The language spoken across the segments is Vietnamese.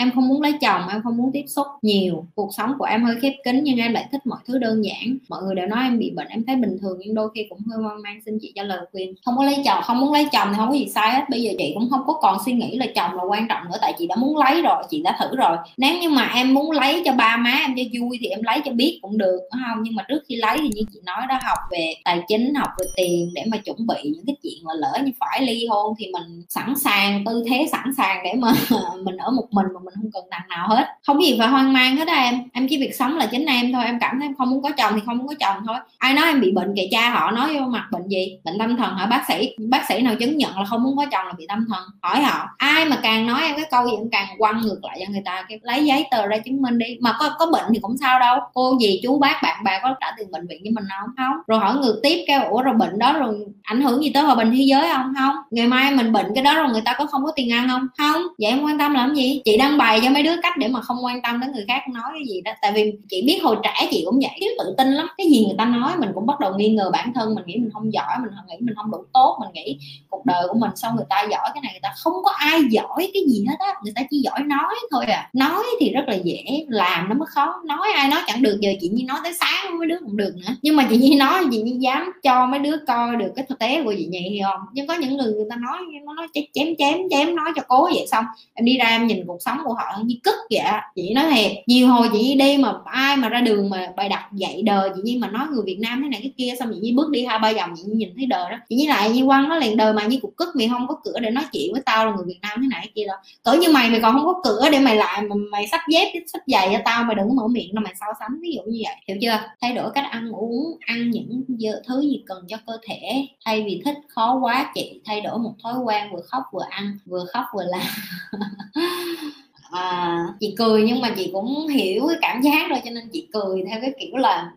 Em không muốn lấy chồng, em không muốn tiếp xúc nhiều. Cuộc sống của em hơi khép kín nhưng em lại thích mọi thứ đơn giản. Mọi người đều nói em bị bệnh, em thấy bình thường nhưng đôi khi cũng hơi hoang mang. Xin chị cho lời khuyên không có lấy chồng, không muốn lấy chồng thì không có gì sai hết. Bây giờ chị cũng không có còn suy nghĩ là chồng là quan trọng nữa, tại chị đã muốn lấy rồi, chị đã thử rồi. Nếu như mà em muốn lấy cho ba má em cho vui thì em lấy cho biết cũng được đúng không? Nhưng mà trước khi lấy thì như chị nói đó, học về tài chính, học về tiền để mà chuẩn bị những cái chuyện mà lỡ như phải ly hôn thì mình sẵn sàng, tư thế sẵn sàng để mà mình ở một mình mà mình mình không cần đằng nào hết. Không có gì phải hoang mang hết á em. Em chỉ việc sống là chính em thôi. Em cảm thấy em không muốn có chồng thì không muốn có chồng thôi. Ai nói em bị bệnh kệ cha họ nói vô mặt bệnh gì? Bệnh tâm thần hả bác sĩ? Bác sĩ nào chứng nhận là không muốn có chồng là bị tâm thần? Hỏi họ. Ai mà càng nói em cái câu gì em càng quăng ngược lại cho người ta. Cái lấy giấy tờ ra chứng minh đi. Mà có có bệnh thì cũng sao đâu. Cô gì, chú bác, bạn bè có trả tiền bệnh viện cho mình không? Không. Rồi hỏi ngược tiếp cái ủa rồi bệnh đó rồi ảnh hưởng gì tới hòa bình thế giới không? Không. Ngày mai mình bệnh cái đó rồi người ta có không có tiền ăn không? Không. Vậy em quan tâm làm gì? Chị đang bày cho mấy đứa cách để mà không quan tâm đến người khác nói cái gì đó. Tại vì chị biết hồi trẻ chị cũng vậy thiếu tự tin lắm. Cái gì người ta nói mình cũng bắt đầu nghi ngờ bản thân, mình nghĩ mình không giỏi, mình nghĩ mình không đủ tốt, mình nghĩ cuộc đời của mình sao người ta giỏi cái này người ta không có ai giỏi cái gì hết á. Người ta chỉ giỏi nói thôi à. Nói thì rất là dễ, làm nó mới khó. Nói ai nói chẳng được, giờ chị như nói tới sáng mấy đứa cũng được nữa. Nhưng mà chị như nói, chị như dám cho mấy đứa coi được cái thực tế của chị nhị không? Nhưng có những người người ta nói, nó nói chém chém chém, nói cho cố vậy xong. Em đi ra em nhìn cuộc sống của họ như cất vậy chị nói thiệt nhiều hồi chị đi mà ai mà ra đường mà bài đặt dạy đời chị như mà nói người việt nam thế này cái kia, xong chị như bước đi hai, ba vòng chị nhìn thấy đời đó. Chị như lại như quăng nó liền, đời mà như cục cất, mày không có cửa để nói chuyện với tao là người việt nam thế này cái kia đâu. Cỡ như mày mày còn không có cửa để mày lại, mà mày sắp dép sắp giày cho tao, mày đừng mở miệng đâu, mày so sánh, ví dụ như vậy. Hiểu chưa? Thay đổi cách ăn uống, ăn những thứ gì cần cho cơ thể. Thay vì thích khó quá, chị thay đổi một thói quen, vừa khóc vừa ăn, vừa khóc vừa làm. à, chị cười nhưng mà chị cũng hiểu cái cảm giác rồi cho nên chị cười theo cái kiểu là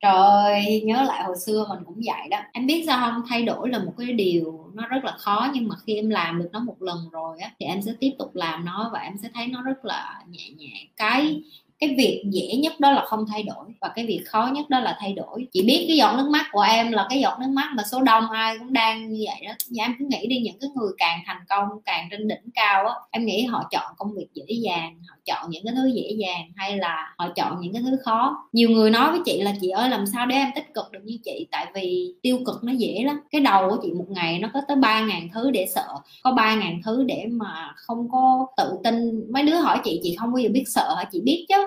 trời nhớ lại hồi xưa mình cũng vậy đó. Em biết sao không? Thay đổi là một cái điều nó rất là khó nhưng mà khi em làm được nó một lần rồi á thì em sẽ tiếp tục làm nó và em sẽ thấy nó rất là nhẹ nhẹ cái cái việc dễ nhất đó là không thay đổi, và cái việc khó nhất đó là thay đổi. Chị biết cái giọt nước mắt của em là cái giọt nước mắt mà số đông ai cũng đang như vậy đó. Và em cứ nghĩ đi, những cái người càng thành công, càng trên đỉnh cao á, em nghĩ họ chọn công việc dễ dàng, họ chọn những cái thứ dễ dàng, hay là họ chọn những cái thứ khó. Nhiều người nói với chị là, chị ơi, làm sao để em tích cực được như chị? Tại vì tiêu cực nó dễ lắm. Cái đầu của chị một ngày nó có tới ba ngàn thứ để sợ. Có ba ngàn thứ để mà không có tự tin. Mấy đứa hỏi chị chị không bao giờ biết sợ hả? Chị biết chứ.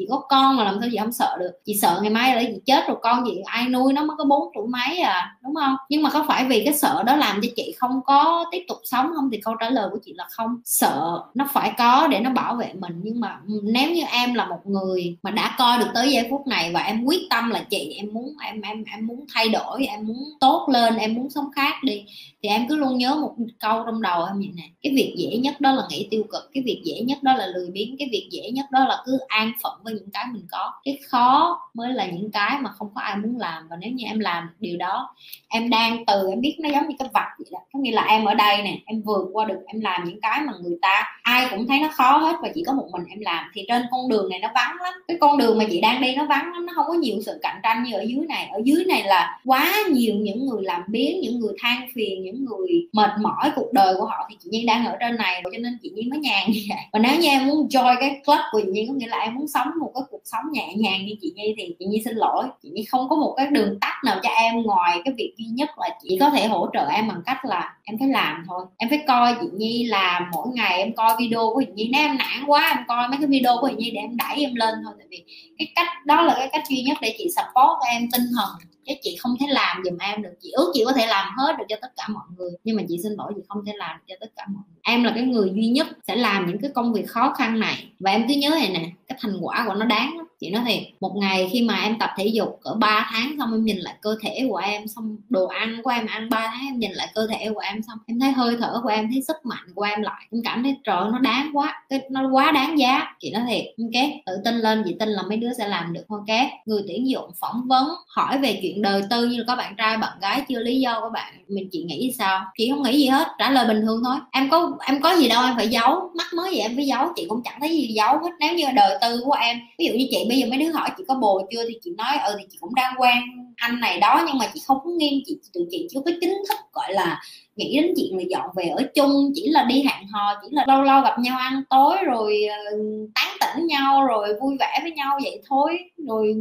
chị có con mà làm sao chị không sợ được. Chị sợ ngày mai là chị chết rồi con chị, ai nuôi nó mới có bốn tuổi mấy à đúng không? Nhưng mà có phải vì cái sợ đó làm cho chị không có tiếp tục sống không? Thì câu trả lời của chị là không. Sợ nó phải có để nó bảo vệ mình. Nhưng mà nếu như em là một người mà đã coi được tới giây phút này và em quyết tâm là chị, em muốn, em em em muốn thay đổi, em muốn tốt lên, em muốn sống khác đi, thì em cứ luôn nhớ một câu trong đầu em vậy nè. Cái việc dễ nhất đó là nghĩ tiêu cực, cái việc dễ nhất đó là lười biếng, cái việc dễ nhất đó là cứ an phận với những cái mình có. Cái khó mới là những cái mà không có ai muốn làm và nếu như em làm điều đó, em đang từ, em biết nó giống như cái vật vậy đó. Có nghĩa là em ở đây nè, em vượt qua được, em làm những cái mà người ta ai cũng thấy nó khó hết và chỉ có một mình em làm. Thì trên con đường này nó vắng lắm. Cái con đường mà chị đang đi nó vắng lắm, nó không có nhiều sự cạnh tranh như ở dưới này. Ở dưới này là quá nhiều những người làm biến những người than phiền, những người mệt mỏi cuộc đời của họ thì chị Nhiên đang ở trên này. Cho nên chị Nhiên mới nhàn như vậy và nếu như em muốn join cái club của chị Nhiên có nghĩa là em muốn sống một cái cuộc sống nhẹ nhàng như chị Nhi thì chị Nhi xin lỗi. Chị Nhi không có một cái đường tắt nào cho em ngoài cái việc duy nhất là chị có thể hỗ trợ em bằng cách là em phải làm thôi. Em phải coi chị Nhi làm mỗi ngày em coi video của chị Nhi. Nếu em nản quá, em coi mấy cái video của chị Nhi để em đẩy em lên thôi. Tại vì cái cách, đó là cái cách duy nhất để chị support em tinh thần chứ chị không thể làm giùm em được. Chị ước chị có thể làm hết được cho tất cả mọi người. Nhưng mà chị xin lỗi, chị không thể làm được cho tất cả mọi người. Em là cái người duy nhất sẽ làm những cái công việc khó khăn này. Và em cứ nhớ này nè, cái thành quả của nó đáng lắm chị nói thiệt, một ngày khi mà em tập thể dục cỡ 3 tháng xong em nhìn lại cơ thể của em, xong đồ ăn của em ăn 3 tháng em nhìn lại cơ thể của em xong em thấy hơi thở của em, thấy sức mạnh của em lại, em cảm thấy trời nó đáng quá, cái nó quá đáng giá. Chị nói thiệt ok tự tin lên, chị tin là mấy đứa sẽ làm được ok người tuyển dụng phỏng vấn hỏi về chuyện đời tư như là có bạn trai, bạn gái, chưa lý do của bạn, mình chị nghĩ sao? Chị không nghĩ gì hết, trả lời bình thường thôi. Em có em có gì đâu, em phải giấu mắc mới gì em phải giấu, chị cũng chẳng thấy gì giấu hết. Nếu như đời tư của em, ví dụ như chị bây giờ mấy đứa hỏi chị có bồ chưa thì chị nói ừ thì chị cũng đang quen anh này đó, nhưng mà chị không có chị tụi chị chưa có chính thức, gọi là, nghĩ đến chuyện là dọn về ở chung, chỉ là đi hẹn hò, chỉ là lâu lâu gặp nhau ăn tối rồi ờ, tán tỉnh nhau rồi vui vẻ với nhau vậy thôi, rồi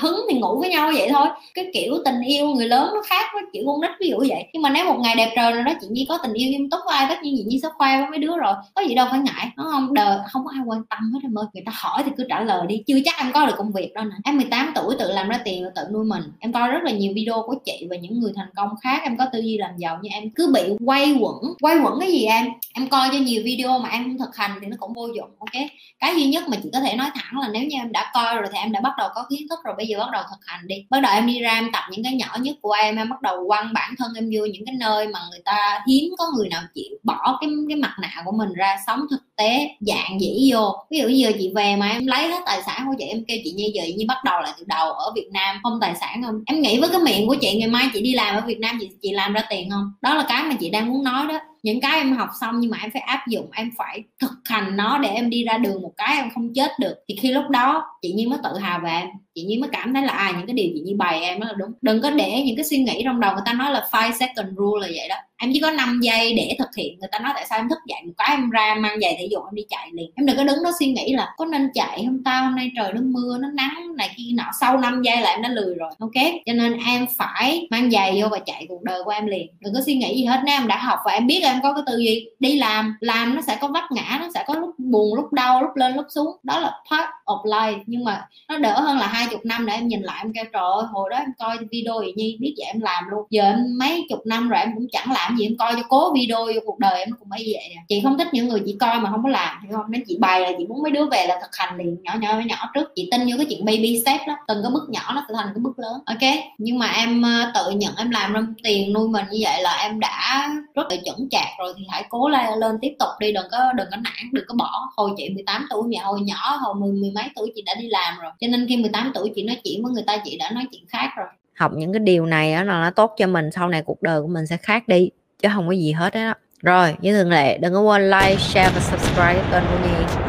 hứng thì ngủ với nhau vậy thôi. Cái kiểu tình yêu người lớn nó khác với kiểu con nít ví dụ vậy. Nhưng mà nếu một ngày đẹp trời rồi đó, chị nhi có tình yêu nghiêm túc với ai tất nhiên chị nhi sẽ khoe với mấy đứa rồi. Có gì đâu phải ngại nó không? Đời không có ai quan tâm hết em ơi. Người ta hỏi thì cứ trả lời đi. Chưa chắc em có được công việc đâu nè. Em 18 tuổi, tự làm ra tiền tự nuôi mình. Em coi rất là nhiều video của chị và những người thành công khác. Em có tư duy làm giàu nhưng em. Cứ bị quay quẩn. Quay quẩn cái gì em? Em coi cho nhiều video mà em không thực hành thì nó cũng vô dụng, ok? Cái duy nhất mà chị có thể nói thẳng là nếu như em đã coi rồi thì em đã bắt đầu có kiến thức rồi, bây giờ bắt đầu thực hành đi. Bắt đầu em đi ra em tập những cái nhỏ nhất của em em bắt đầu quăng bản thân em vô những cái nơi mà người ta hiếm có người nào chịu bỏ cái cái mặt nạ của mình ra, sống thực tế, dạng dĩ vô. Ví dụ giờ chị về mà em lấy hết tài sản của chị, em kêu chị như vậy như bắt đầu lại từ đầu ở Việt Nam, không tài sản không em nghĩ với cái miệng của chị ngày mai chị đi làm ở Việt Nam, chị chị làm ra tiền không? Đó là cái mà chị đang muốn nói đó. Những cái em học xong nhưng mà em phải áp dụng, em phải thực hành nó để em đi ra đường một cái em không chết được. Thì khi lúc đó, chị nhiên mới tự hào về em. Chị nhiên mới cảm thấy là à những cái điều chị nhiên bày em đó là đúng. Đừng có để những cái suy nghĩ trong đầu người ta nói là five second rule là vậy đó em chỉ có 5 giây để thực hiện. Người ta nói tại sao em thức dậy một cái em ra mang giày thể dục em đi chạy liền. Em đừng có đứng đó suy nghĩ là có nên chạy không ta, hôm nay trời nó mưa, nó nắng này kia nọ. Sau 5 giây là em đã lười rồi. Ok? Cho nên em phải mang giày vô và chạy cuộc đời của em liền. Đừng có suy nghĩ gì hết. Nếu em đã học và em biết em có cái tư duy đi làm làm nó sẽ có vấp ngã, nó sẽ có lúc buồn, lúc đau, lúc lên, lúc xuống. Đó là part of life. Nhưng mà nó đỡ hơn là hai chục năm để em nhìn lại, em kêu, trời ơi, hồi đó em coi video gì nhi, biết vậy em làm luôn. Giờ em mấy chục năm rồi em cũng chẳng làm gì em coi cho cố video vô cuộc đời em nó cũng mới vậy nè. Chị không thích những người chỉ coi mà không có làm hiểu không? Nên chị bày là chị muốn mấy đứa về là thực hành liền nhỏ nhỏ nhỏ trước. Chị tin vô cái chuyện baby step đó từng cái bước nhỏ nó sẽ thành cái bước lớn ok? Nhưng mà em ờ, tự nhận em làm ra tiền nuôi mình như vậy là em đã rất là chuẩn chạc rồi thì hãy cố lên, lên tiếp tục đi đừng có đừng có nản đừng có bỏ. Hồi chị 18 tuổi mẹ hồi nhỏ hồi mười mười mấy tuổi chị đã đi làm rồi. Cho nên khi 18 tuổi chị nói chuyện với người ta chị đã nói chuyện khác rồi học những cái điều này đó là nó tốt cho mình, sau này cuộc đời của mình sẽ khác đi, chứ không có gì hết đó rồi, như thường lệ, đừng có quên like, share và subscribe kênh của nhi.